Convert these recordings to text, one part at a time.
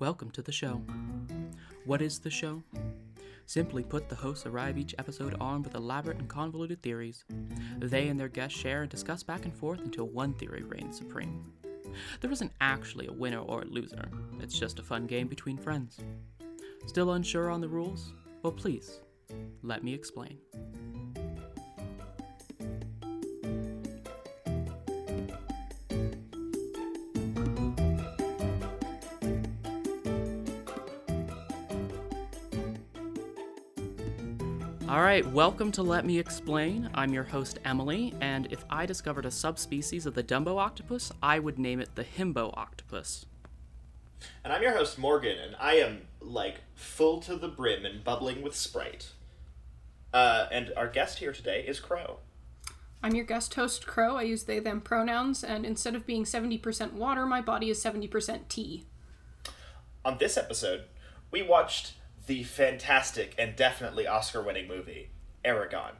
Welcome to the show. What is the show? Simply put, the hosts arrive each episode armed with elaborate and convoluted theories. They and their guests share and discuss back and forth until one theory reigns supreme. There isn't actually a winner or a loser, it's just a fun game between friends. Still unsure on the rules? Well, please, let me explain. Right, welcome to Let Me Explain. I'm your host, Emily, and if I discovered a subspecies of the Dumbo octopus, I would name it the Himbo octopus. And I'm your host, Morgan, and I am, like, full to the brim and bubbling with Sprite. Uh, and our guest here today is Crow. I'm your guest host, Crow. I use they, them pronouns, and instead of being 70% water, my body is 70% tea. On this episode, we watched the fantastic and definitely Oscar winning movie, Eragon.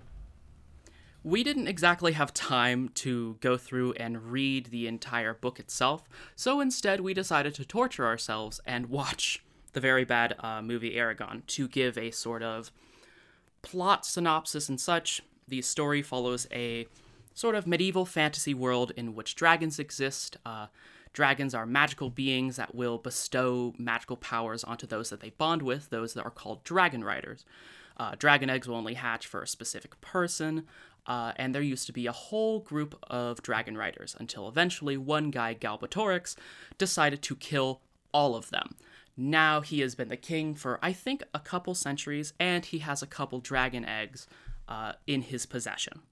We didn't exactly have time to go through and read the entire book itself, so instead we decided to torture ourselves and watch the very bad uh, movie Eragon to give a sort of plot synopsis and such. The story follows a sort of medieval fantasy world in which dragons exist. Uh, Dragons are magical beings that will bestow magical powers onto those that they bond with, those that are called dragon riders. Uh, dragon eggs will only hatch for a specific person, uh, and there used to be a whole group of dragon riders until eventually one guy, Galbatorix, decided to kill all of them. Now he has been the king for, I think, a couple centuries, and he has a couple dragon eggs uh, in his possession.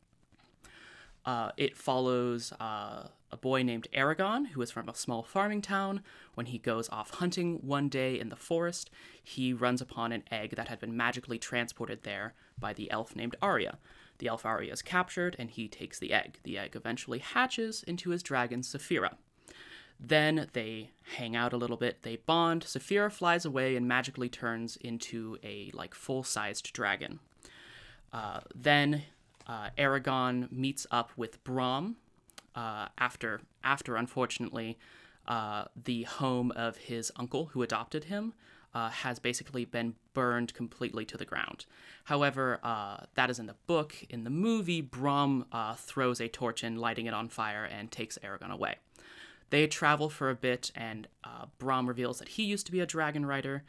Uh, it follows uh, a boy named Eragon, who is from a small farming town. When he goes off hunting one day in the forest, he runs upon an egg that had been magically transported there by the elf named Arya. The elf Arya is captured, and he takes the egg. The egg eventually hatches into his dragon, Saphira. Then they hang out a little bit, they bond. Saphira flies away and magically turns into a like full-sized dragon. Uh, then uh, Eragon meets up with Brom uh, after after unfortunately uh, the home of his uncle who adopted him uh, has basically been burned completely to the ground. However, uh, that is in the book. In the movie, Brom uh, throws a torch in, lighting it on fire, and takes Eragon away. They travel for a bit, and Brom reveals that he used to be a dragon rider,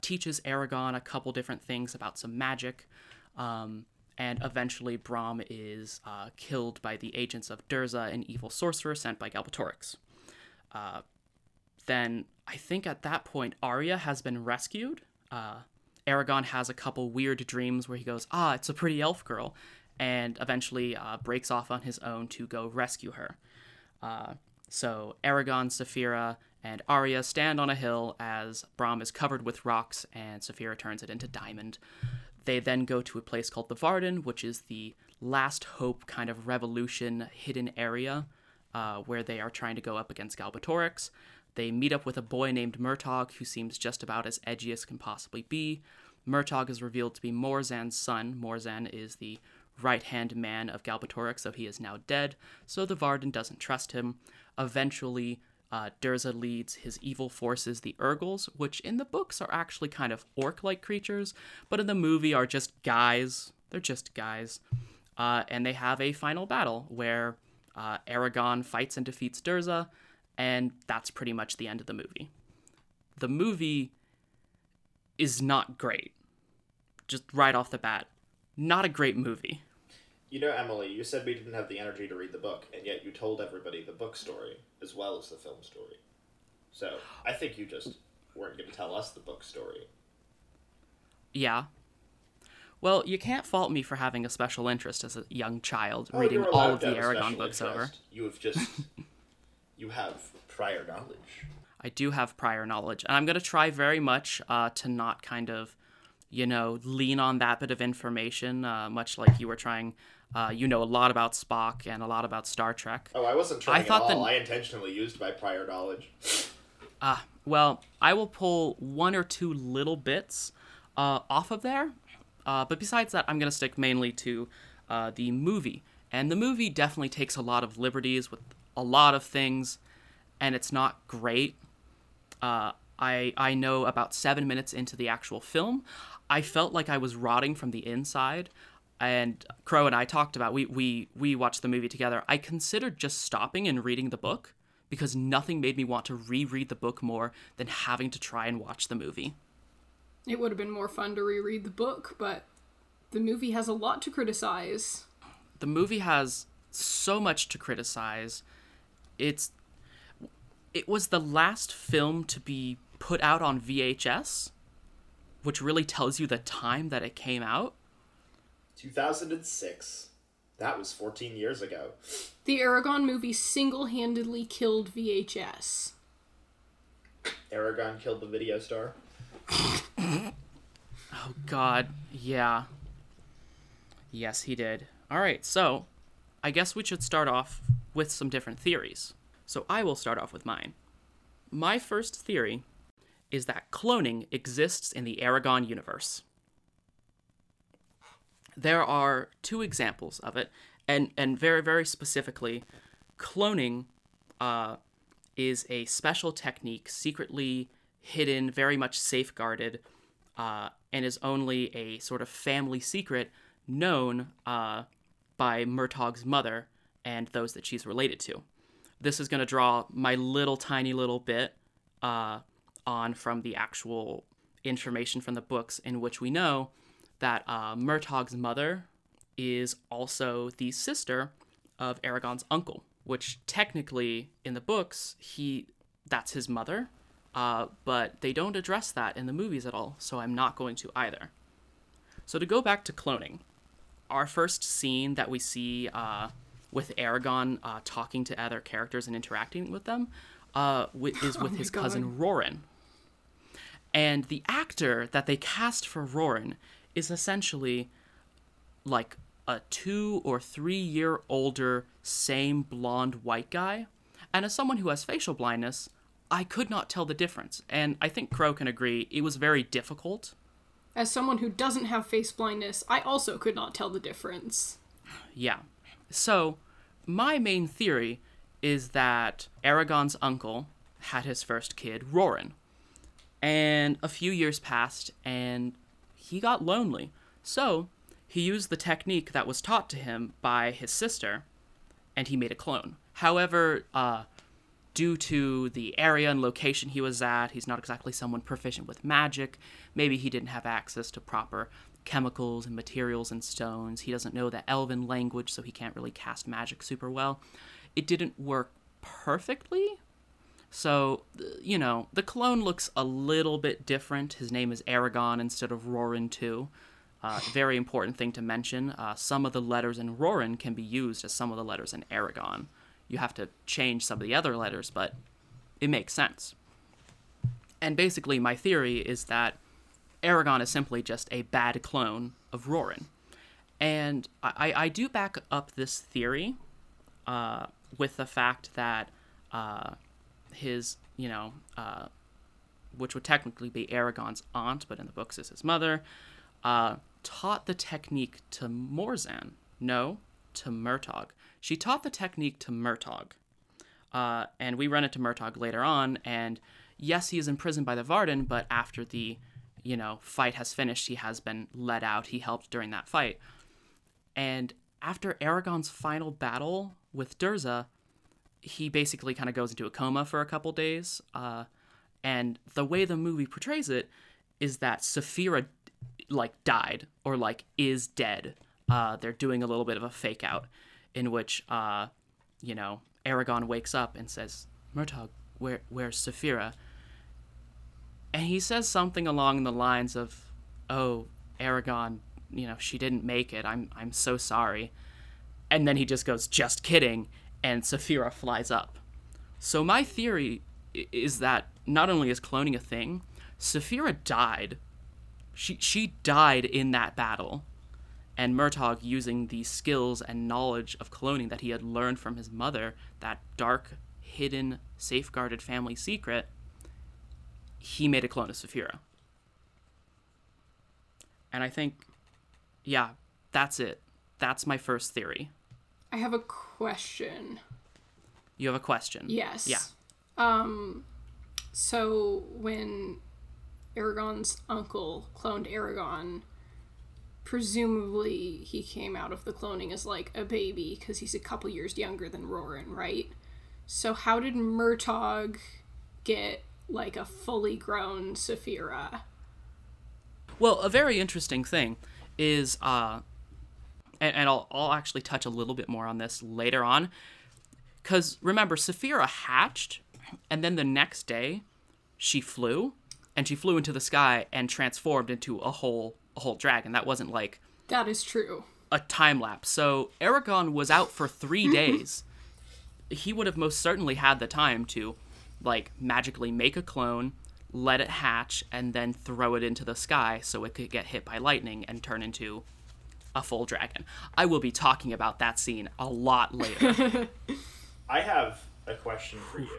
teaches Eragon a couple different things about some magic. Um, and eventually Brom is uh, killed by the agents of Durza, an evil sorcerer sent by Galbatorix. Uh, then I think at that point Arya has been rescued. Uh, Eragon has a couple weird dreams where he goes, "Ah, it's a pretty elf girl," and eventually uh, breaks off on his own to go rescue her. Uh, so Eragon, Saphira, and Arya stand on a hill as Brom is covered with rocks, and Saphira turns it into diamond. They then go to a place called the Varden, which is the last hope kind of revolution hidden area uh, where they are trying to go up against Galbatorix. They meet up with a boy named Murtagh, who seems just about as edgy as can possibly be. Murtagh is revealed to be Morzan's son. Morzan is the right hand man of Galbatorix, so he is now dead, so the Varden doesn't trust him. Eventually, uh, Durza leads his evil forces, the Urgals, which in the books are actually kind of orc like creatures, but in the movie are just guys. They're just guys. Uh, and they have a final battle where uh, Eragon fights and defeats Durza, and that's pretty much the end of the movie. The movie is not great. Just right off the bat. Not a great movie. You know, Emily, you said we didn't have the energy to read the book, and yet you told everybody the book story as well as the film story. So I think you just weren't going to tell us the book story. Yeah. Well, you can't fault me for having a special interest as a young child Oh, reading all of the Eragon books over. You have just you have prior knowledge. I do have prior knowledge, and I'm going to try very much uh, to not kind of, you know, lean on that bit of information, uh, much like you were trying. Uh, you know a lot about Spock and a lot about Star Trek. Oh, I wasn't trying thought at all. I intentionally used my prior knowledge. Ah, well, I will pull one or two little bits uh, off of there, uh, but besides that, I'm going to stick mainly to uh, the movie. And the movie definitely takes a lot of liberties with a lot of things, and it's not great. Uh, I I know about seven minutes into the actual film, I felt like I was rotting from the inside. And Crow and I talked about we we we watched the movie together. I considered just stopping and reading the book because nothing made me want to reread the book more than having to try and watch the movie. It would have been more fun to reread the book, but the movie has a lot to criticize. The movie has so much to criticize. It's it was the last film to be put out on VHS, which really tells you the time that it came out. 2006. That was 14 years ago. The Eragon movie single handedly killed VHS. Eragon killed the video star. Oh god, yeah. Yes, he did. All right, so I guess we should start off with some different theories. So I will start off with mine. My first theory is that cloning exists in the Eragon universe. There are two examples of it, and, and very, very specifically, cloning uh, is a special technique secretly hidden, very much safeguarded, uh, and is only a sort of family secret known uh, by Murtagh's mother and those that she's related to. This is going to draw my little tiny little bit uh, on from the actual information from the books, in which we know that uh, Murtagh's mother is also the sister of Eragon's uncle, which technically in the books he that's his mother, uh, but they don't address that in the movies at all, so I'm not going to either. So to go back to cloning, our first scene that we see uh, with Eragon uh, talking to other characters and interacting with them uh, wi- is with my his God. cousin Roran. And the actor that they cast for Roran is essentially like a two or three year older, same blonde white guy. And as someone who has facial blindness, I could not tell the difference. And I think Crow can agree, it was very difficult. As someone who doesn't have face blindness, I also could not tell the difference. Yeah. So, my main theory is that Eragon's uncle had his first kid, Roran. And a few years passed, and he got lonely. So, he used the technique that was taught to him by his sister, and he made a clone. However, uh, due to the area and location he was at, he's not exactly someone proficient with magic. Maybe he didn't have access to proper chemicals and materials and stones. He doesn't know the elven language, so he can't really cast magic super well. It didn't work perfectly. So, you know, the clone looks a little bit different. His name is Eragon instead of Roran, too. Uh, very important thing to mention. Uh, some of the letters in Roran can be used as some of the letters in Eragon. You have to change some of the other letters, but it makes sense. And basically, my theory is that Eragon is simply just a bad clone of Roran. And I, I do back up this theory uh, with the fact that uh, his, you know, uh, which would technically be Eragon's aunt, but in the books is his mother, uh, taught the technique to Morzan. No, to Murtagh. She taught the technique to Murtagh. Uh, and we run into Murtagh later on, and yes, he is imprisoned by the Varden, but after the, you know, fight has finished, he has been let out. He helped during that fight. And after Eragon's final battle with Durza, he basically kind of goes into a coma for a couple days. Uh, and the way the movie portrays it is that Saphira, like, died or, like, is dead. Uh, they're doing a little bit of a fake out in which, uh, you know, Eragon wakes up and says, Murtagh, where, where's Saphira? And he says something along the lines of, oh, Eragon, you know, she didn't make it. I'm, I'm so sorry. And then he just goes, just kidding. And Saphira flies up. So my theory is that not only is cloning a thing, Saphira died. She, she died in that battle and Murtagh using the skills and knowledge of cloning that he had learned from his mother, that dark, hidden, safeguarded family secret, he made a clone of Saphira. And I think, yeah, that's it. That's my first theory. I have a question. You have a question? Yes. Yeah. Um So when Eragon's uncle cloned Eragon, presumably he came out of the cloning as like a baby because he's a couple years younger than Roran, right? So how did Murtagh get like a fully grown Saphira? Well, a very interesting thing is, uh, and, and I'll, I'll actually touch a little bit more on this later on, because remember, Saphira hatched, and then the next day, she flew, and she flew into the sky and transformed into a whole a whole dragon. That wasn't like That is true. a time lapse. So Eragon was out for three days. he would have most certainly had the time to, like, magically make a clone, let it hatch, and then throw it into the sky so it could get hit by lightning and turn into a full dragon. I will be talking about that scene a lot later. I have a question for you.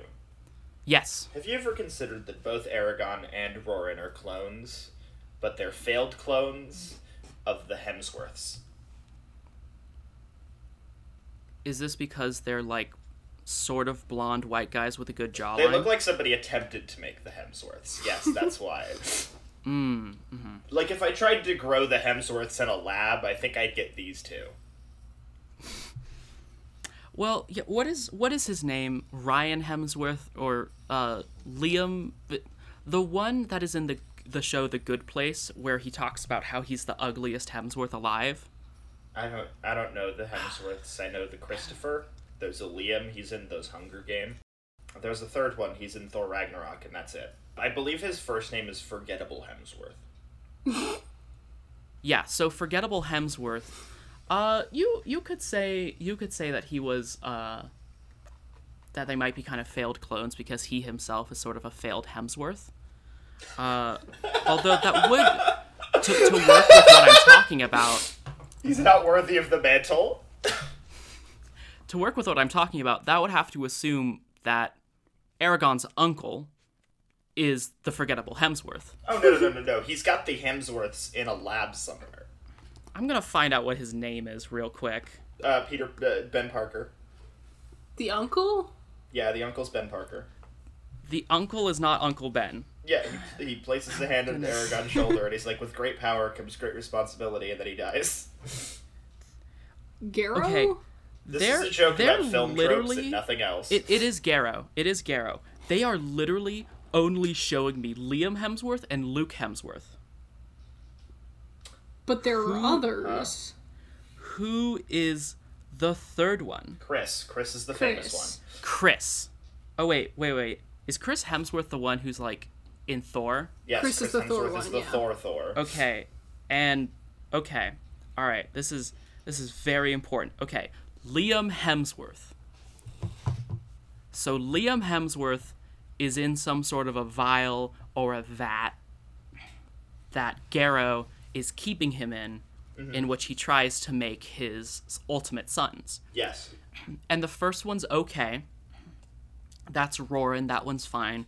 yes. Have you ever considered that both Eragon and Roran are clones, but they're failed clones of the Hemsworths? Is this because they're like sort of blonde white guys with a good jawline? They look like somebody attempted to make the Hemsworths. Yes, that's why. mm, Like if I tried to grow the Hemsworths in a lab, I think I'd get these two. Well, yeah, what is what is his name? Ryan Hemsworth or uh, Liam? The- The one that is in the the show The Good Place, where he talks about how he's the ugliest Hemsworth alive. I don't I don't know the Hemsworths. I know the Christopher. There's a Liam, he's in those Hunger Game. There's a third one, he's in Thor Ragnarok, and that's it. I believe his first name is Forgettable Hemsworth. Yeah, so forgettable Hemsworth. Uh, you you could say you could say that he was uh that they might be kind of failed clones because he himself is sort of a failed Hemsworth. Uh, although that would to, to work with what I'm talking about. He's not worthy of the mantle. to work with what I'm talking about, that would have to assume that Eragon's uncle is the forgettable Hemsworth. Oh no no no no no! He's got the Hemsworths in a lab somewhere. I'm gonna find out what his name is real quick. Uh, Peter uh, Ben Parker. The uncle? Yeah, the uncle's Ben Parker. The uncle is not Uncle Ben. Yeah, he, he places a hand on Eragon's shoulder, and he's like, "With great power comes great responsibility," and then he dies. Garrow? Okay. This They're- is a joke they're about film tropes literally- and nothing else. It, it is Garrow. It is Garrow. They are literally only showing me Liam Hemsworth and Luke Hemsworth. But there are uh, others. Who is the third one? Chris. Chris is the famous one. Chris. Chris. Oh wait, wait, wait. Is Chris Hemsworth the one who's like in Thor? Yes, Chris Chris, is the Hemsworth Thor is one, the yeah. Thor Thor. Okay. And okay. All right. This is this is very important. Okay. Liam Hemsworth. So Liam Hemsworth is in some sort of a vial or a vat that Garrow is keeping him in in which he tries to make his ultimate sons. Yes. And the first one's okay. That's Roran, that one's fine.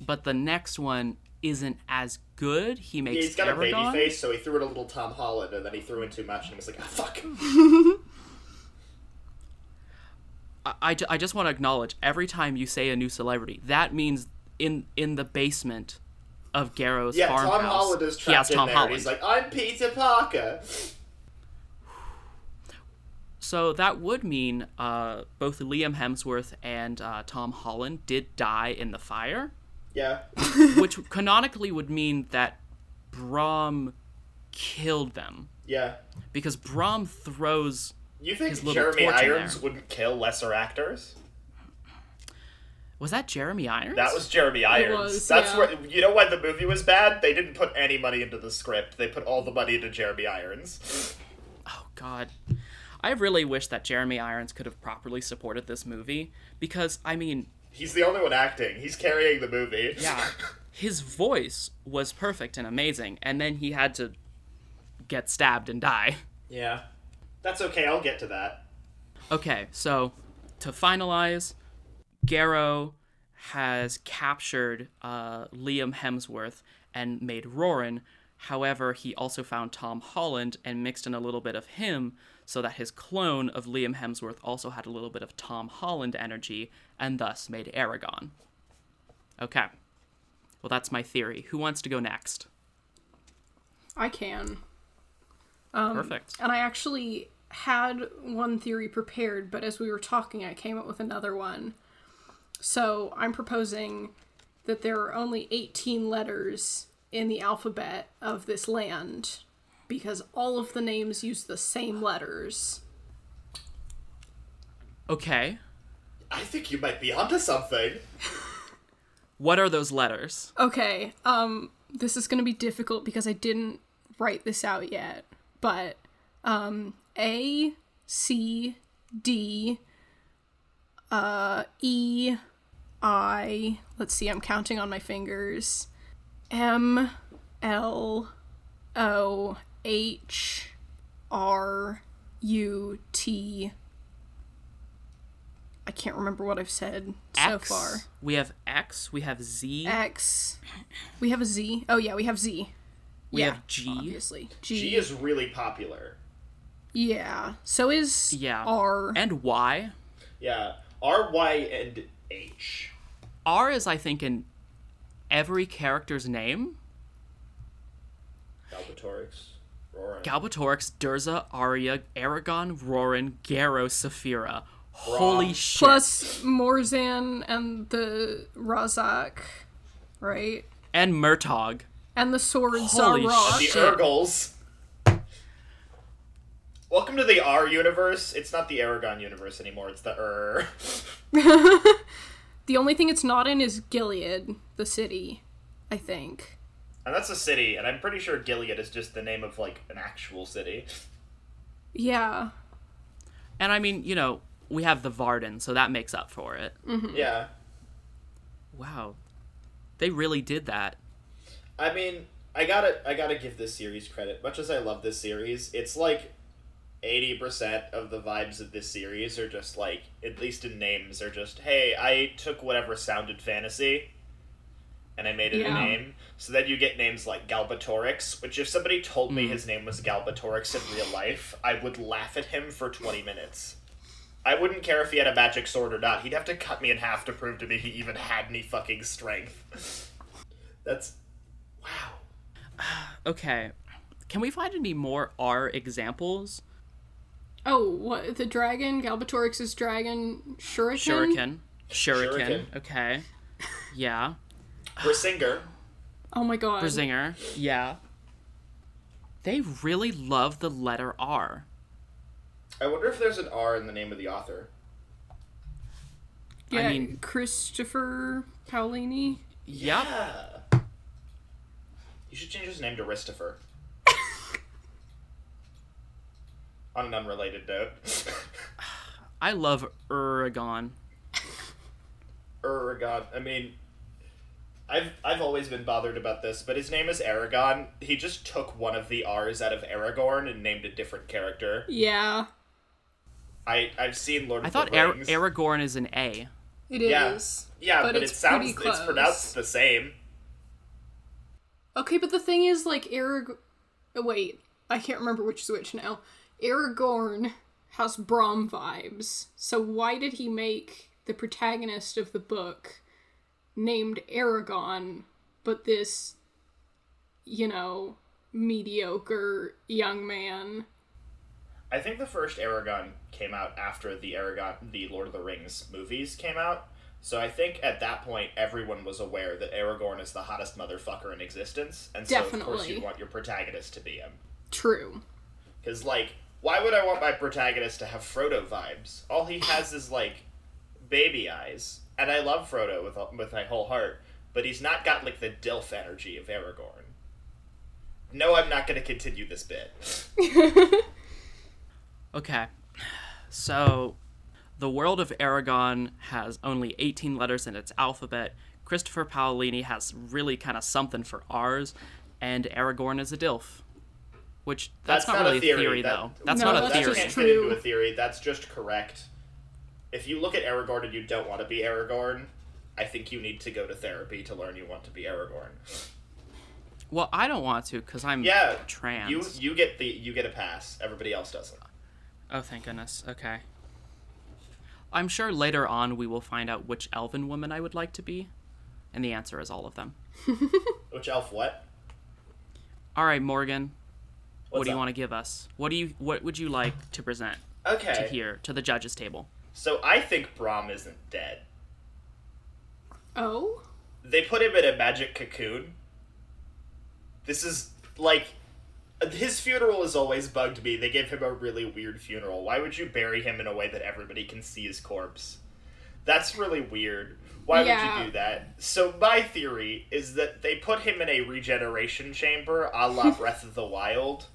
But the next one isn't as good. He makes He's got a baby Eragon- face, so he threw in a little Tom Holland, and then he threw in too much, and he was like, ah, fuck. I, I, I just want to acknowledge every time you say a new celebrity, that means in in the basement of Garrow's Yeah, farmhouse. Tom Holland is trapped he has in Tom there. Holland. He's like, I'm Peter Parker. so that would mean uh, both Liam Hemsworth and uh, Tom Holland did die in the fire, Yeah. which canonically would mean that Brom killed them Yeah. because Brom throws. You think Jeremy Irons there. wouldn't kill lesser actors? Was that Jeremy Irons? That was Jeremy Irons. was, That's yeah. where you know why the movie was bad? They didn't put any money into the script. They put all the money into Jeremy Irons. Oh God, I really wish that Jeremy Irons could have properly supported this movie because I mean, He's the only one acting. He's carrying the movie. yeah, his voice was perfect and amazing, and then he had to get stabbed and die. yeah. That's okay. I'll get to that. Okay, so to finalize, Garrow has captured uh, Liam Hemsworth and made Roran. However, he also found Tom Holland and mixed in a little bit of him so that his clone of Liam Hemsworth also had a little bit of Tom Holland energy and thus made Eragon. Okay. Well, that's my theory. Who wants to go next? I can. Perfect. And I actually had one theory prepared, but as we were talking, I came up with another one. So I'm proposing that there are only 18 letters in the alphabet of this land because all of the names use the same letters. Okay. I think you might be onto something. What are those letters? Okay, um, this is gonna be difficult because I didn't write this out yet, but um, A, C, D, uh, E, I. Let's see, I'm counting on my fingers. M, L, O, H, R, U, T. I can't remember what I've said so X. far. We have X. We have Z. X. We have a Z. Oh yeah, we have Z. we yeah, have G. Obviously, G. G is really popular. Yeah. So is Yeah. R. And Y. Yeah. R, Y, and H. R is, I think, in every character's name. Galbatorix. Roran. Galbatorix, Durza, Arya, Eragon, Roran, Garrow, Saphira. Holy Brom. shit. Plus Morzan and the Razak, right? and Murtagh. And the swords Holy Zar'roc. The shit. Urgals. Welcome to the R universe. It's not the Eragon universe anymore. It's the Ur. The only thing it's not in is Gilead, the city, I think. And that's a city, and I'm pretty sure Gilead is just the name of like an actual city. Yeah. And I mean, you know, we have the Varden, so that makes up for it. Mm-hmm. Yeah. Wow. They really did that. I mean, I gotta I gotta give this series credit. Much as I love this series, it's like eighty percent of the vibes of this series are just like, at least in names, are just, hey, I took whatever sounded fantasy and I made it Yeah. a name. So then you get names like Galbatorix, which if somebody told me hmm. his name was Galbatorix in real life, I would laugh at him for twenty minutes. I wouldn't care if he had a magic sword or not. He'd have to cut me in half to prove to me he even had any fucking strength. That's wow. Okay. Can we find any more R examples? Oh, what? The dragon? Galbatorix's dragon? Shuriken? Shuriken. Shuriken. Shuriken. Okay. Yeah. Brisingr. Oh my god. Berzinger. Yeah. They really love the letter R. I wonder if there's an R in the name of the author. Yeah, mean- Christopher Paolini. Yep. Yeah. You should change his name to Christopher. On an unrelated note. I love Uragon. Eragon. I mean, I've I've always been bothered about this, but his name is Eragon. He just took one of the R's out of Aragorn and named a different character. Yeah, I I've seen Lord I of thought the Ar- Rings. Aragorn is an A. it yeah, is. yeah, but but, it's it sounds pretty it's pronounced the same. Okay, but the thing is, like, Arag. oh, Wait, I can't remember which is which now. Aragorn has Brom vibes, so why did he make the protagonist of the book named Eragon, but this, you know, mediocre young man? I think the first Eragon came out after the Aragon, the Lord of the Rings movies came out. So I think at that point everyone was aware that Aragorn is the hottest motherfucker in existence, and so of course you want your protagonist to be him. True. Because like, why would I want my protagonist to have Frodo vibes? All he has is like baby eyes, and I love Frodo with with my whole heart, but he's not got like the Dilf energy of Aragorn. No, I'm not going to continue this bit. Okay. So, the world of Eragon has only 18 letters in its alphabet. Christopher Paolini has really kind of something for R's, and Aragorn is a DILF. Which, that's, not, really a theory, That- though. That's No, not a that's theory. can't just fit into true. a theory. That's just correct. If you look at Aragorn and you don't want to be Aragorn, I think you need to go to therapy to learn you want to be Aragorn. Well, I don't want to because I'm Yeah, trans. You you get the you get a pass. Everybody else doesn't. Oh, thank goodness. Okay. I'm sure later on we will find out which elven woman I would like to be. And the answer is all of them. Which elf? What? All right, Morgan. What do you up? want to give us? What do you what would you like to present Okay. to Okay. here to the judges table? So I think Brom isn't dead. Oh? They put him in a magic cocoon. This is like his funeral has always bugged me. They gave him a really weird funeral. Why would you bury him in a way that everybody can see his corpse? That's really weird. Why would you do that? So my theory is that they put him in a regeneration chamber a la Breath of the Wild,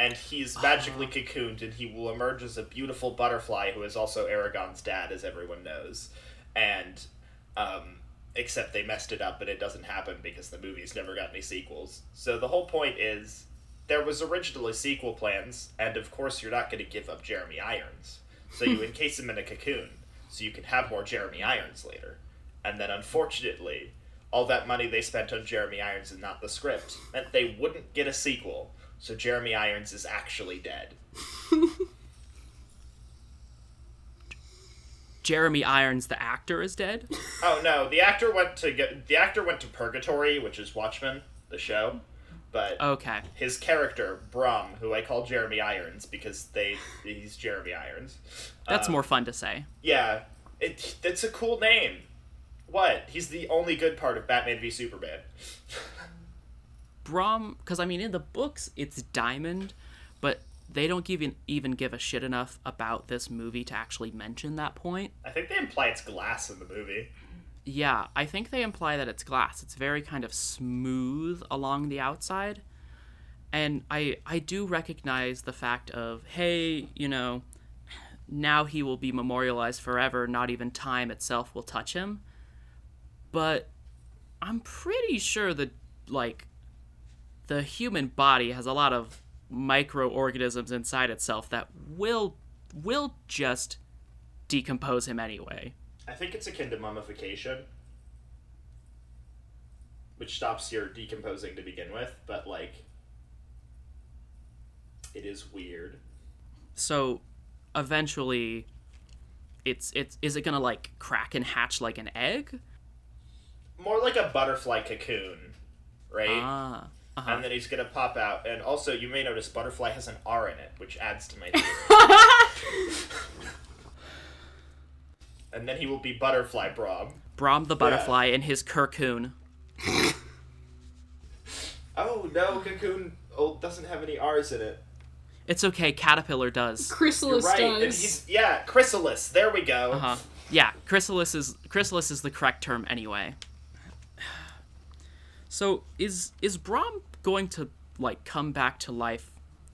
and he's magically cocooned, and he will emerge as a beautiful butterfly who is also Eragon's dad, as everyone knows. And um, except they messed it up and it doesn't happen because the movie's never got any sequels. So the whole point is there was originally sequel plans, and of course you're not going to give up Jeremy Irons. So you encase him in a cocoon so you can have more Jeremy Irons later. And then unfortunately, all that money they spent on Jeremy Irons and not the script meant they wouldn't get a sequel. So Jeremy Irons is actually dead. Jeremy Irons, the actor, is dead. Oh no, the actor went to get the actor went to Purgatory, which is Watchmen, the show. But Okay. his character Brom, who I call Jeremy Irons because they he's Jeremy Irons. That's Um, more fun to say. Yeah, it that's a cool name. What? He's the only good part of Batman v Superman. Brom, because I mean, in the books, it's Diamond, but they don't even even give a shit enough about this movie to actually mention that point. I think they imply it's glass in the movie. Yeah, I think they imply that it's glass. It's very kind of smooth along the outside. And I I do recognize the fact of, hey, you know, now he will be memorialized forever, not even time itself will touch him. But I'm pretty sure that like the human body has a lot of microorganisms inside itself that will will just decompose him anyway. I think it's akin to mummification, which stops your decomposing to begin with, but like it is weird. so eventually it's it's is it gonna like crack and hatch like an egg More like a butterfly cocoon, right? ah uh-huh. and then he's gonna pop out. And also, you may notice butterfly has an R in it, which adds to my theory. and then he will be butterfly Brom. brom the butterfly in his cocoon Oh no, cocoon oh, doesn't have any R's in it. it's okay caterpillar does You're Chrysalis right. And does. he's yeah, chrysalis. There we go. uh-huh yeah chrysalis is chrysalis is the correct term anyway so is is brom going to like come back to life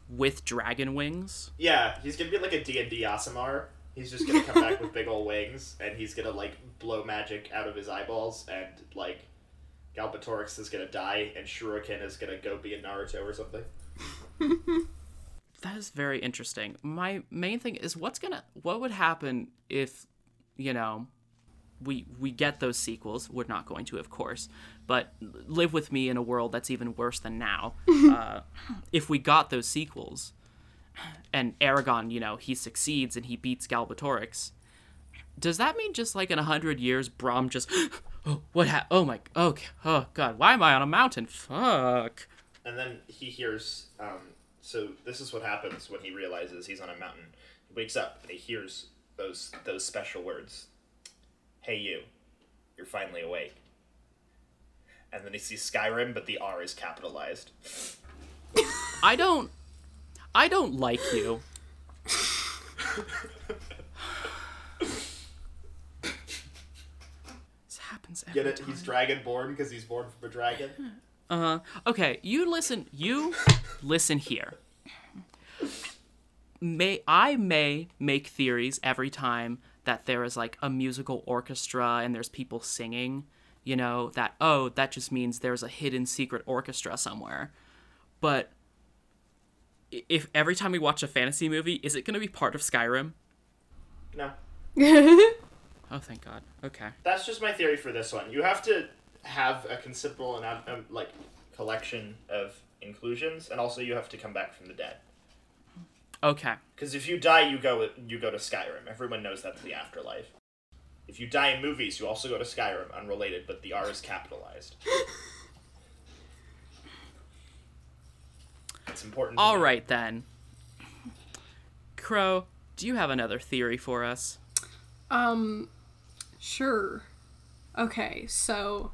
with dragon wings Yeah, he's gonna be like a D and D Aasimar. He's just gonna come back with big old wings, and he's gonna like blow magic out of his eyeballs, and like Galbatorix is gonna die, and Shuriken is gonna go be a Naruto or something. That is very interesting. My main thing is what's gonna what would happen if, you know, we we get those sequels. We're not going to, of course, but live with me in a world that's even worse than now. uh, if we got those sequels, and Eragon, you know, he succeeds and he beats Galbatorix, does that mean just like in a hundred years, Brom just, oh, what ha- Oh my, okay, oh god, why am I on a mountain? Fuck. And then he hears. Um, so this is what happens when he realizes he's on a mountain. He wakes up and he hears those those special words. Hey you, you're finally awake. And then he sees Skyrim, but the R is capitalized. I don't I don't like you. this happens every Get it? time. He's dragonborn because he's born from a dragon. Uh-huh. Okay, you listen you listen here. May I may make theories every time that there is like a musical orchestra and there's people singing, you know, that oh, that just means there's a hidden secret orchestra somewhere. But if every time we watch a fantasy movie, is it going to be part of Skyrim? No. Oh, thank God. Okay. That's just my theory for this one. You have to have a considerable amount, um, like, collection of inclusions, and also you have to come back from the dead. Okay. Because if you die, you go you go to Skyrim. Everyone knows that's the afterlife. If you die in movies, you also go to Skyrim. Unrelated, but the R is capitalized. it's important. to All know. then. Crow, do you have another theory for us? Um, sure. Okay, so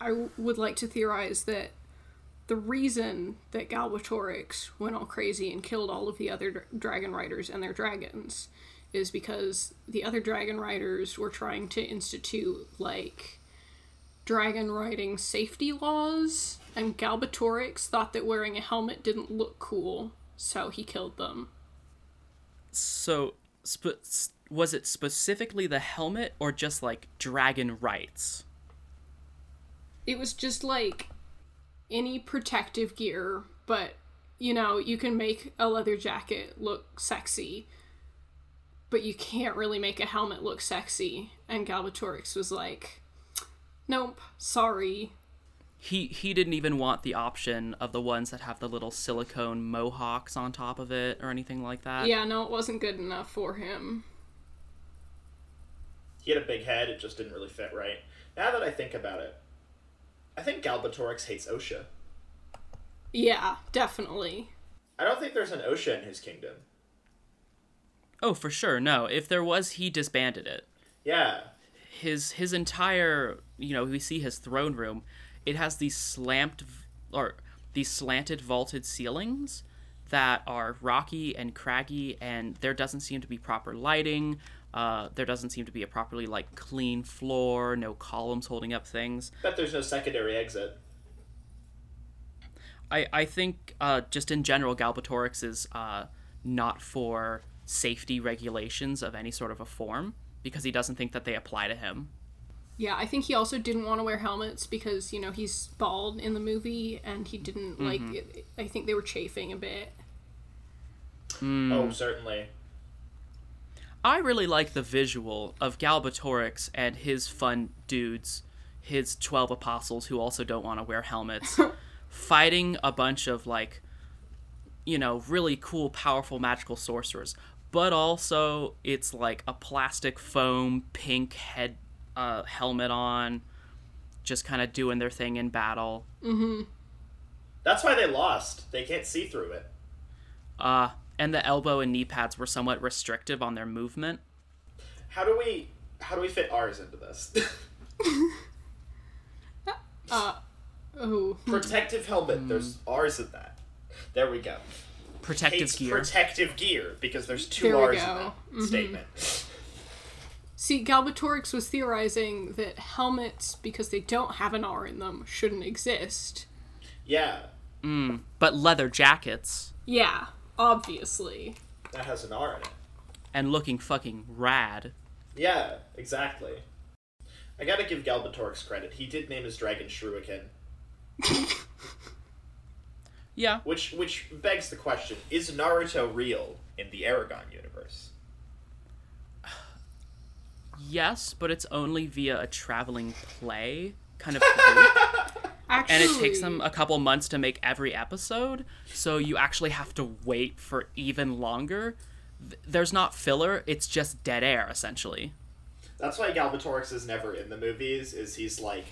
I w- would like to theorize that the reason that Galbatorix went all crazy and killed all of the other dra- dragon riders and their dragons is because the other dragon riders were trying to institute like dragon riding safety laws and Galbatorix thought that wearing a helmet didn't look cool, so he killed them. So, spe- s- was it specifically the helmet or just like dragon rights? it was just like any protective gear, but you know, you can make a leather jacket look sexy, but you can't really make a helmet look sexy. And Galbatorix was like, Nope, sorry. He he didn't even want the option of the ones that have the little silicone mohawks on top of it or anything like that. Yeah, no, it wasn't good enough for him. He had a big head, it just didn't really fit right. Now that I think about it, I think Galbatorix hates OSHA. Yeah, definitely. I don't think there's an OSHA in his kingdom. Oh, for sure. No, if there was, he disbanded it. Yeah. his his entire you know we see his throne room it has these slant v- or these slanted vaulted ceilings that are rocky and craggy and there doesn't seem to be proper lighting uh, there doesn't seem to be a properly like clean floor no columns holding up things Bet there's no secondary exit. i i think uh, just in general galbatorix is uh, not for safety regulations of any sort of a form because he doesn't think that they apply to him Yeah, I think he also didn't want to wear helmets because, you know, he's bald in the movie and he didn't like mm-hmm. it, I think they were chafing a bit. Hmm. Oh, certainly. I really like the visual of Galbatorix and his fun dudes, his 12 apostles who also don't want to wear helmets, fighting a bunch of, like, you know, really cool, powerful magical sorcerers. But also, it's like a plastic foam pink head uh, helmet on, just kind of doing their thing in battle. That's why they lost. They can't see through it. Uh, and the elbow and knee pads were somewhat restrictive on their movement. How do we how do we fit ours into this? Oh, Protective helmet. There's ours in that. There we go. Protective Hates gear. protective gear because there's two There we R's in go. that mm-hmm. statement. See, Galbatorix was theorizing that helmets, because they don't have an R in them, shouldn't exist. Yeah, mm, but leather jackets Yeah, obviously. that has an R in it. and looking fucking rad. Yeah, exactly. I gotta give Galbatorix credit. He did name his dragon Shuriken, Yeah, which which begs the question: Is Naruto real in the Eragon universe? yes, but it's only via a traveling play kind of group. Actually, and it takes them a couple months to make every episode, so you actually have to wait for even longer. There's not filler, it's just dead air essentially. That's why Galbatorix is never in the movies. Is he's like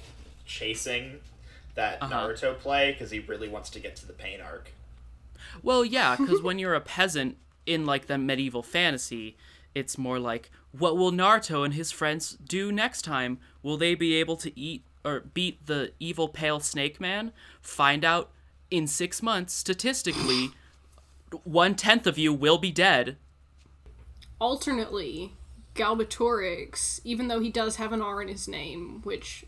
chasing that Uh-huh. Naruto play because he really wants to get to the pain arc. Well, yeah, because when you're a peasant in like the medieval fantasy, it's more like, what will Naruto and his friends do next time? Will they be able to eat or beat the evil pale snake man? Find out in six months, statistically, one tenth of you will be dead. alternately, Galbatorix, even though he does have an R in his name, which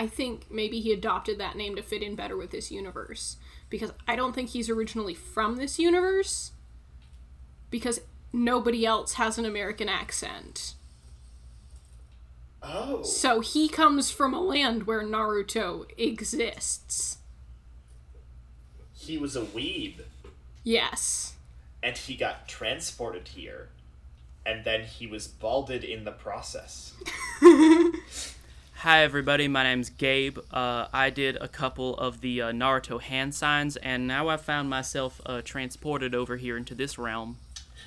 I think maybe he adopted that name to fit in better with this universe, because I don't think he's originally from this universe, because nobody else has an American accent. Oh, So he comes from a land where Naruto exists. he was a weeb, Yes. and he got transported here, and then he was balded in the process. Hi, everybody. My name's Gabe. Uh, I did a couple of the uh, Naruto hand signs, and now I found myself uh, transported over here into this realm.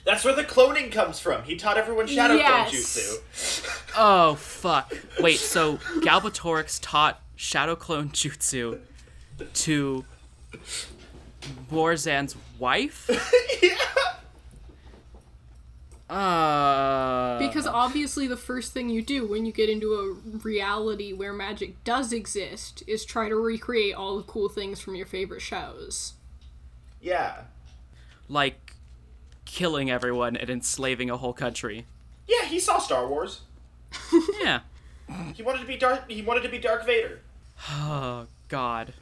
That's where the cloning comes from. He taught everyone Shadow Clone Jutsu. Oh fuck! Wait, so Galbatorix taught Shadow Clone Jutsu to Warzan's wife? yeah. Uh. Because obviously, the first thing you do when you get into a reality where magic does exist is try to recreate all the cool things from your favorite shows. Yeah. like killing everyone and enslaving a whole country. Yeah, he saw Star Wars. Yeah. He wanted to be Darth. He wanted to be Dark Vader. Oh God.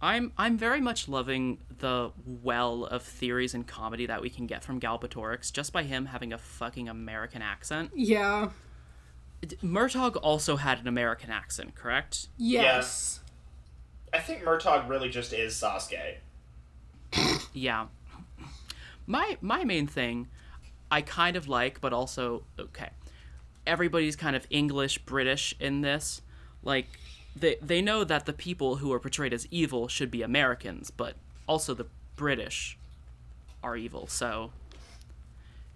I'm I'm very much loving the well of theories and comedy that we can get from Galbatorix just by him having a fucking American accent. Yeah. D- Murtagh also had an American accent, correct? Yes. I think Murtagh really just is Sasuke. Yeah. My my main thing I kind of like, but also okay. Everybody's kind of English British in this. Like they they know that the people who are portrayed as evil should be Americans, but also the British are evil, so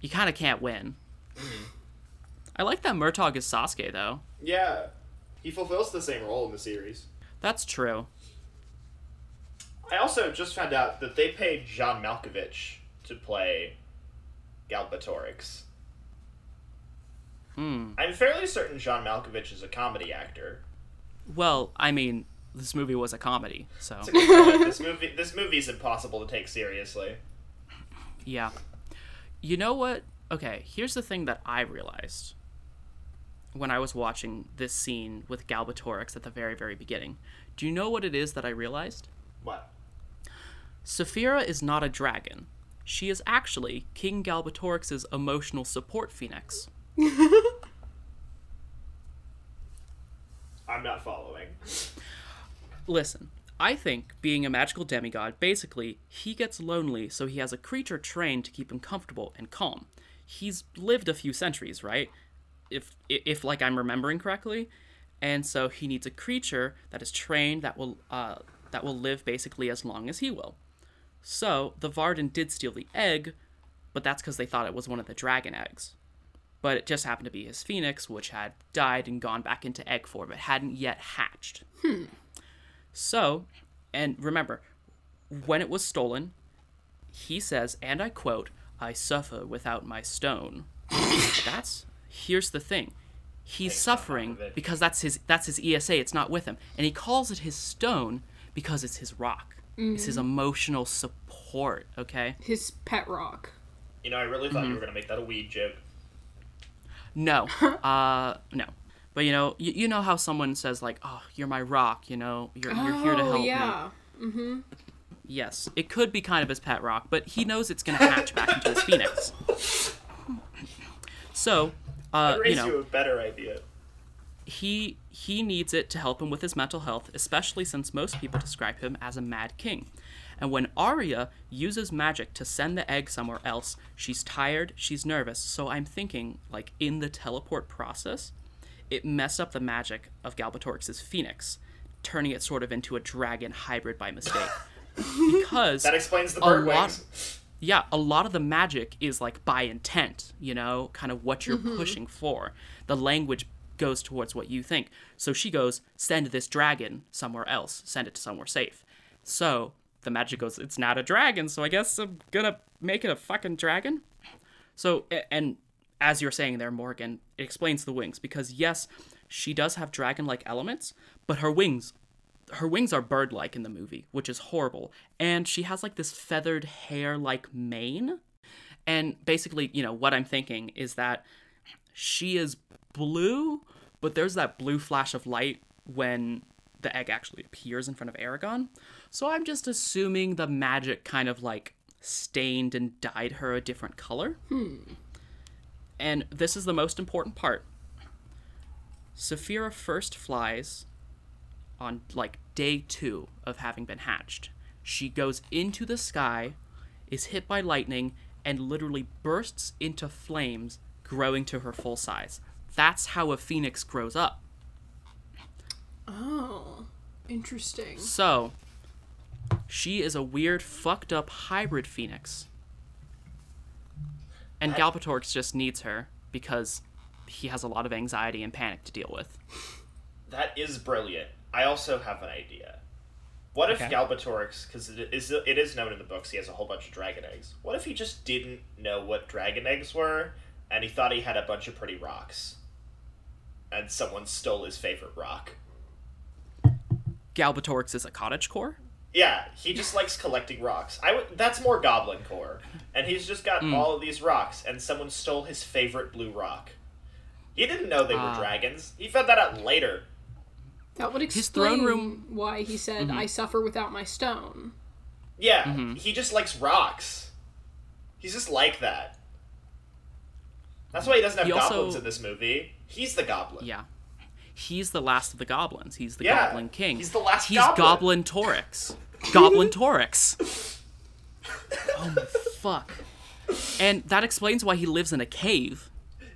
you kind of can't win. I like that Murtagh is Sasuke though. Yeah, he fulfills the same role in the series. That's true. I also just found out that they paid John Malkovich to play Galbatorix. Hmm. I'm fairly certain John Malkovich is a comedy actor. Well, I mean, this movie was a comedy, so It's a this movie, this movie's impossible to take seriously. Yeah. You know what? Okay, here's the thing that I realized when I was watching this scene with Galbatorix at the very, very beginning. Do you know what it is that I realized? What? Saphira is not a dragon. She is actually King Galbatorix's emotional support phoenix. I'm not following. Listen, I think being a magical demigod, basically, he gets lonely, so he has a creature trained to keep him comfortable and calm. He's lived a few centuries, right? If, if like I'm remembering correctly, and so he needs a creature that is trained that will uh, that will live basically as long as he will. So the Varden did steal the egg, but that's because they thought it was one of the dragon eggs. But it just happened to be his phoenix, which had died and gone back into egg form, but hadn't yet hatched. Hmm. So, and remember, when it was stolen, he says, and I quote, I suffer without my stone. that's here's the thing. He's suffering because that's his that's his ESA, it's not with him. And he calls it his stone because it's his rock. It's his mm-hmm. emotional support, okay? His pet rock. You know, I really thought you mm-hmm. were gonna make that a weed joke. No. uh no. But you know, you, you know how someone says like, "Oh, you're my rock," you know, you're you're here to Oh, help me. Oh, yeah. Yes, it could be kind of his pet rock, but he knows it's going to hatch back into his phoenix. So, uh, Raise you you, know, a better idea. he he needs it to help him with his mental health, especially since most people describe him as a mad king. And when Arya uses magic to send the egg somewhere else, she's tired, she's nervous. So I'm thinking, like in the teleport process, it messed up the magic of Galbatorix's phoenix, turning it sort of into a dragon hybrid by mistake. because That explains the bird lot- wings. yeah, a lot of the magic is like by intent, you know, kind of what you're mm-hmm. pushing for. The language goes towards what you think. So she goes, send this dragon somewhere else, send it to somewhere safe. So the magic goes, it's not a dragon, so I guess I'm gonna make it a fucking dragon. So, and as you're saying there, Morgan, it explains the wings because yes, she does have dragon like elements, but her wings her wings are bird like in the movie, which is horrible. And she has like this feathered hair like mane. And basically, you know, what I'm thinking is that she is blue, but there's that blue flash of light when the egg actually appears in front of Eragon. So I'm just assuming the magic kind of like stained and dyed her a different color. Hmm. And this is the most important part. Saphira first flies on like day two of having been hatched. She goes into the sky, is hit by lightning, and literally bursts into flames, growing to her full size. That's how a phoenix grows up. Oh, interesting. So, she is a weird, fucked up hybrid phoenix. And Galbatorix just needs her because he has a lot of anxiety and panic to deal with. That is brilliant. I also have an idea. What if Okay. Galbatorix, because it is it is known in the books, he has a whole bunch of dragon eggs. What if he just didn't know what dragon eggs were, and he thought he had a bunch of pretty rocks, and someone stole his favorite rock? Galbatorix is a cottage core. Yeah, he just likes collecting rocks. I w- that's more Goblin Core, and he's just got hmm. all of these rocks, and someone stole his favorite blue rock. He didn't know they were Ah. dragons. He found that out later. That would His explain throne room- why he said, mm-hmm. "I suffer without my stone." Yeah, mm-hmm. he just likes rocks. He's just like that. That's why he doesn't have He also- goblins in this movie. He's the goblin. Yeah. He's the last of the goblins. He's the Yeah, goblin king. he's the last goblin. He's goblin. Goblin Torix. Goblin Torix. Oh my fuck. And that explains why he lives in a cave.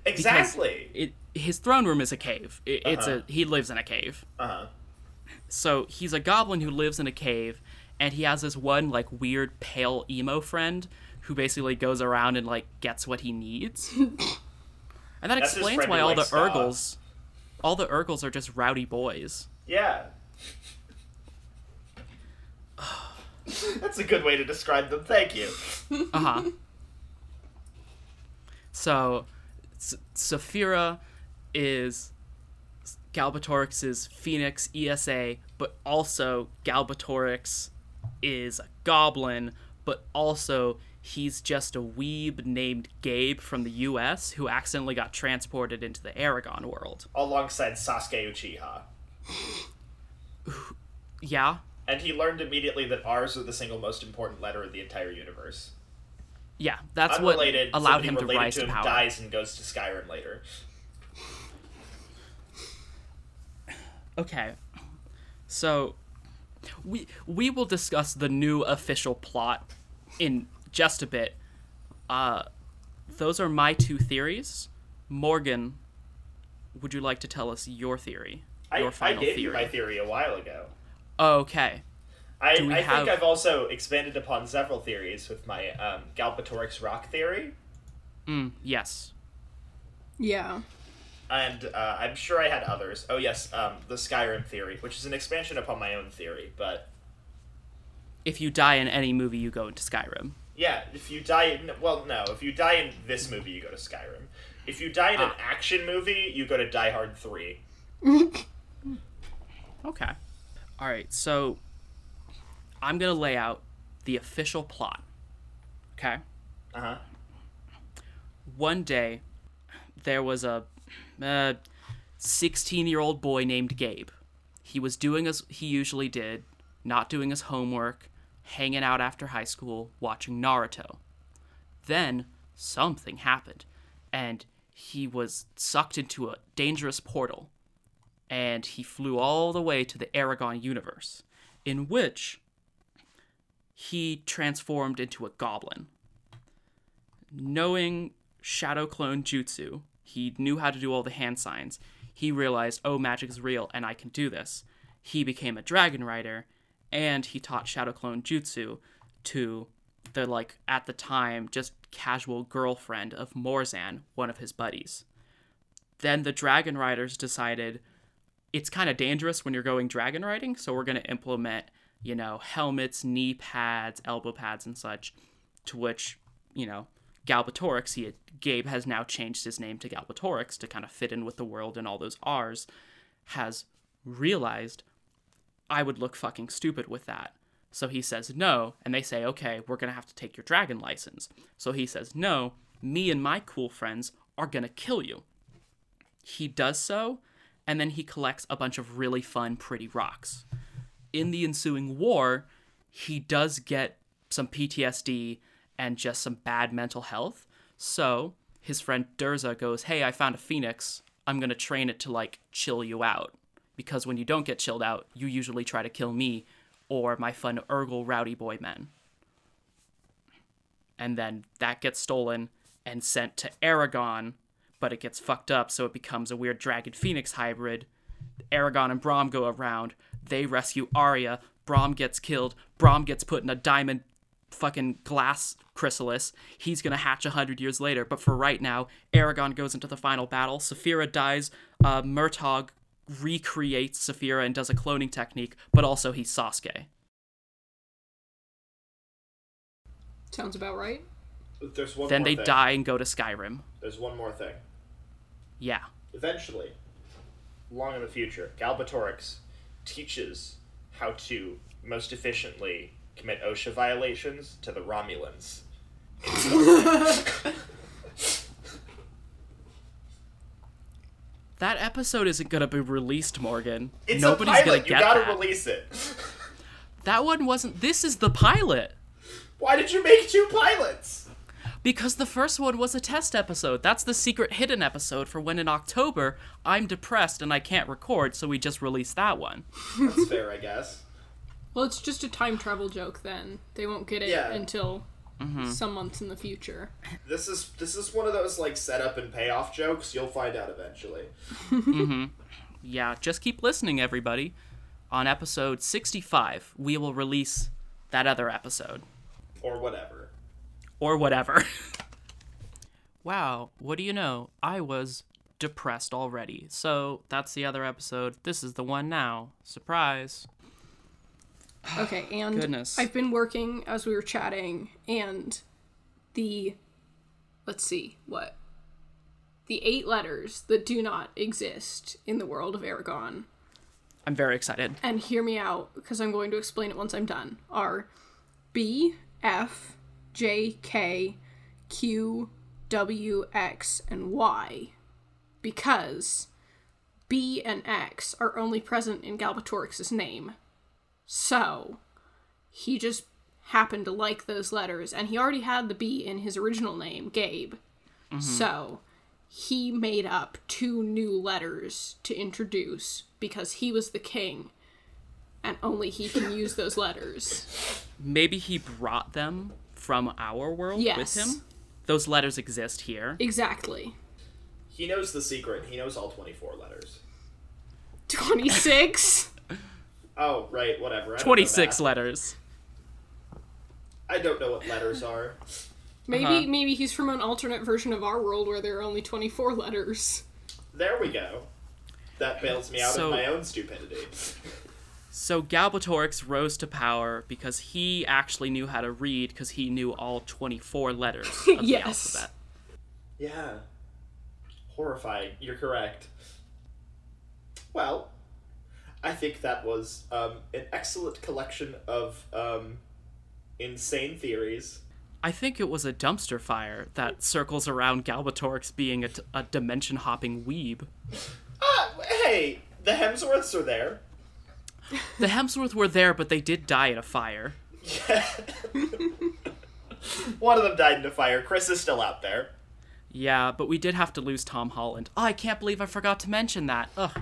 Exactly. It, his throne room is a cave. It, It's Uh-huh. a he lives in a cave. Uh huh. So he's a goblin who lives in a cave, and he has this one like weird pale emo friend who basically goes around and like gets what he needs. and that That's explains why all the. Urgals, all the Urgals are just rowdy boys. Yeah. That's a good way to describe them. Thank you. Uh huh. so, S- Saphira is Galbatorix's Phoenix ESA, but also Galbatorix is a goblin, but also he's just a weeb named Gabe from the US who accidentally got transported into the Eragon world. Alongside Sasuke Uchiha. Yeah? And he learned immediately that R's are the single most important letter in the entire universe. Yeah, that's what allowed him to rise to to him power. dies and goes to Skyrim later. Okay. So we we will discuss the new official plot in just a bit. Uh those are my two theories. Morgan, would you like to tell us your theory? I, Your I final gave theory. you my theory a while ago. Okay. I, I have- think I've also expanded upon several theories with my um, Galbatorix rock theory, Mm, yes. Yeah. and uh, I'm sure I had others. Oh yes, um, the Skyrim theory, which is an expansion upon my own theory. But If you die in any movie, you go into Skyrim. Yeah, if you die, in, well, no, if you die in this movie, you go to Skyrim. If you die in an Ah. action movie, you go to Die Hard Three. Okay. All right. So I'm going to lay out the official plot. Okay? Uh huh. one day there was a 16 year old boy named Gabe. He was doing as he usually did, not doing his homework, hanging out after high school, watching Naruto. Then something happened, and he was sucked into a dangerous portal, and he flew all the way to the Eragon universe, in which he transformed into a goblin knowing shadow clone jutsu, he knew how to do all the hand signs. He realized, oh, magic is real and I can do this. He became a dragon rider and he taught shadow clone jutsu to the like at the time just casual girlfriend of Morzan, one of his buddies. Then the dragon riders decided it's kind of dangerous when you're going dragon riding, so we're going to implement, you know, helmets, knee pads, elbow pads, and such. To which, you know, Galbatorix, he Gabe has now changed his name to Galbatorix to kind of fit in with the world and all those R's, has realized I would look fucking stupid with that. So he says no, and they say, okay, we're gonna have to take your dragon license. So he says, no, me and my cool friends are gonna kill you. He does so, and then he collects a bunch of really fun, pretty rocks. In the ensuing war, he does get some PTSD and just some bad mental health. So his friend Durza goes, Hey, I found a phoenix. I'm to train it to like chill you out. Because when you don't get chilled out, you usually try to kill me or my fun Urgal rowdy boy men. And then that gets stolen and sent to Eragon, but it gets fucked up, so it becomes a weird dragon phoenix hybrid. Eragon and Brom go around. They rescue Arya. Brom gets killed. Brom gets put in a diamond fucking glass chrysalis. He's gonna hatch a hundred years later. But for right now, Eragon goes into the final battle. Saphira dies. Uh, Murtagh recreates Saphira and does a cloning technique, but also he's Sasuke. Sounds about right. There's one Then more they thing. die and go to Skyrim. There's one more thing. Yeah. Eventually, long in the future, Galbatorix teaches how to most efficiently commit OSHA violations to the Romulans. That episode isn't gonna be released, Morgan. It's Nobody's a pilot. gonna you get gotta that. release it. That one wasn't. This is the pilot. Why did you make two pilots? Because the first one was a test episode. That's the secret hidden episode for when in October I'm depressed and I can't record, so we just released that one. That's fair, I guess. Well, it's just a time travel joke then. They won't get it Yeah. until Mm-hmm. some months in the future. This is this is one of those like setup and payoff jokes. You'll find out eventually. Yeah, just keep listening, everybody. On episode 65, we will release that other episode. Or whatever. Or whatever. wow, what do you know? I was depressed already. So that's the other episode. This is the one now. Surprise. Okay, and Goodness. I've been working as we were chatting, and the let's see what the eight letters that do not exist in the world of Eragon. I'm very excited. And hear me out because I'm going to explain it once I'm done. Are B F J K Q W X and Y because B and X are only present in Galbatorix's name. So, he just happened to like those letters, and he already had the B in his original name, Gabe. Mm-hmm. So, he made up two new letters to introduce because he was the king, and only he can use those letters. Maybe he brought them from our world Yes. with him. Those letters exist here. Exactly. He knows the secret. He knows all 24 letters. 26? Oh, right, whatever. I 26 letters. I don't know what letters are. Maybe Uh-huh. maybe he's from an alternate version of our world where there are only 24 letters. There we go. That bails me out So- of my own stupidity. So Galbatorix rose to power because he actually knew how to read because he knew all 24 letters of the Yes. alphabet. Yeah. Horrifying. You're correct. Well, I think that was um, an excellent collection of um, insane theories. I think it was a dumpster fire that circles around Galbatorix being a, a dimension hopping weeb. Ah, hey, the Hemsworths are there. The Hemsworths were there, but they did die in a fire. Yeah. One of them died in a fire. Chris is still out there. Yeah, but we did have to lose Tom Holland. Oh, I can't believe I forgot to mention that. Ugh.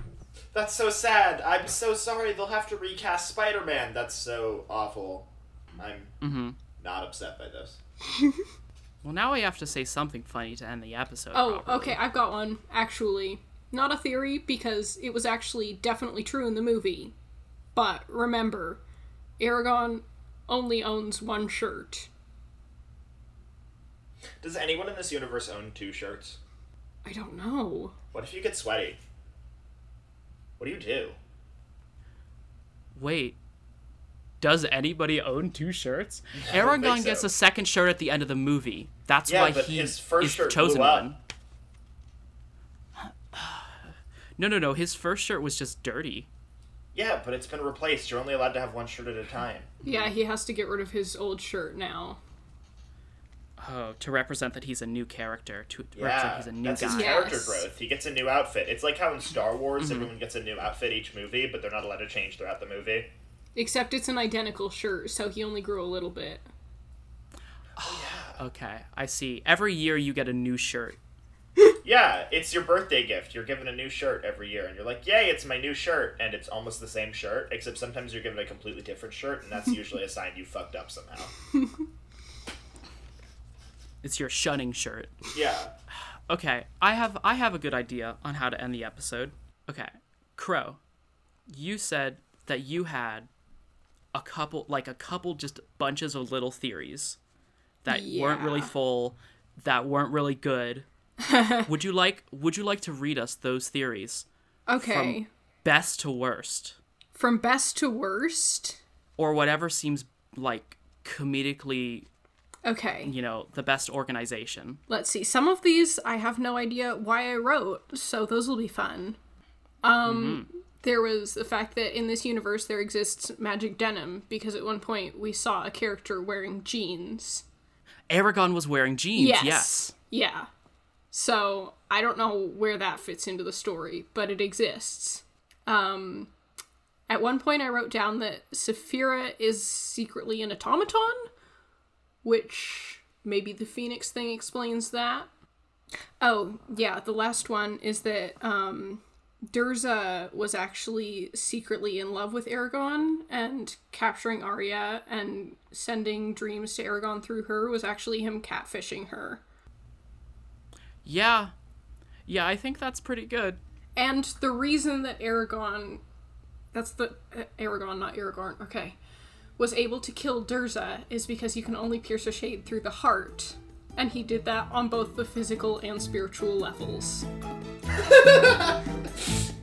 That's so sad. I'm so sorry. They'll have to recast Spider Man. That's so awful. I'm mm-hmm. not upset by this. Well, now I have to say something funny to end the episode. Oh, properly. okay, I've got one. Actually, not a theory because it was actually definitely true in the movie. But remember, Eragon only owns one shirt. Does anyone in this universe own two shirts? I don't know. What if you get sweaty? What do you do? Wait. Does anybody own two shirts? I Eragon think gets a second shirt at the end of the movie. That's Yeah, why but he his first is shirt chosen blew up. one. No, no, no. His first shirt was just dirty. Yeah, but it's been replaced. You're only allowed to have one shirt at a time. Yeah, he has to get rid of his old shirt now. Oh, to represent that he's a new character. To represent Yeah, he's a new that's his guy. Yeah. character Yes. growth. He gets a new outfit. It's like how in Star Wars Mm-hmm. everyone gets a new outfit each movie, but they're not allowed to change throughout the movie. Except it's an identical shirt, so he only grew a little bit. Oh, yeah. Okay, I see. Every year you get a new shirt. Yeah, it's your birthday gift. You're given a new shirt every year, and you're like, "Yay, it's my new shirt!" And it's almost the same shirt, except sometimes you're given a completely different shirt, and that's usually a sign you fucked up somehow. It's your shunning shirt. Yeah. Okay, I have I have a good idea on how to end the episode. Okay, Crow, you said that you had a couple like a couple just bunches of little theories that weren't really full, that weren't really good. would you like would you like to read us those theories Okay. best to worst From best to worst. or whatever seems like comedically, Okay. you know, the best organization? Let's see. Some of these I have no idea why I wrote, so those will be fun. Um there was the fact that in this universe there exists magic denim because at one point we saw a character wearing jeans. Eragon was wearing jeans. Yes. yes. Yeah. So I don't know where that fits into the story, but it exists. Um, at one point, I wrote down that Saphira is secretly an automaton, which maybe the Phoenix thing explains that. Oh, yeah, the last one is that um, Durza was actually secretly in love with Eragon, and capturing Arya and sending dreams to Eragon through her was actually him catfishing her. Yeah. Yeah, I think that's pretty good. And the reason that Eragon, that's the uh, Eragon, not Aragorn, okay, was able to kill Durza is because you can only pierce a shade through the heart. And he did that on both the physical and spiritual levels.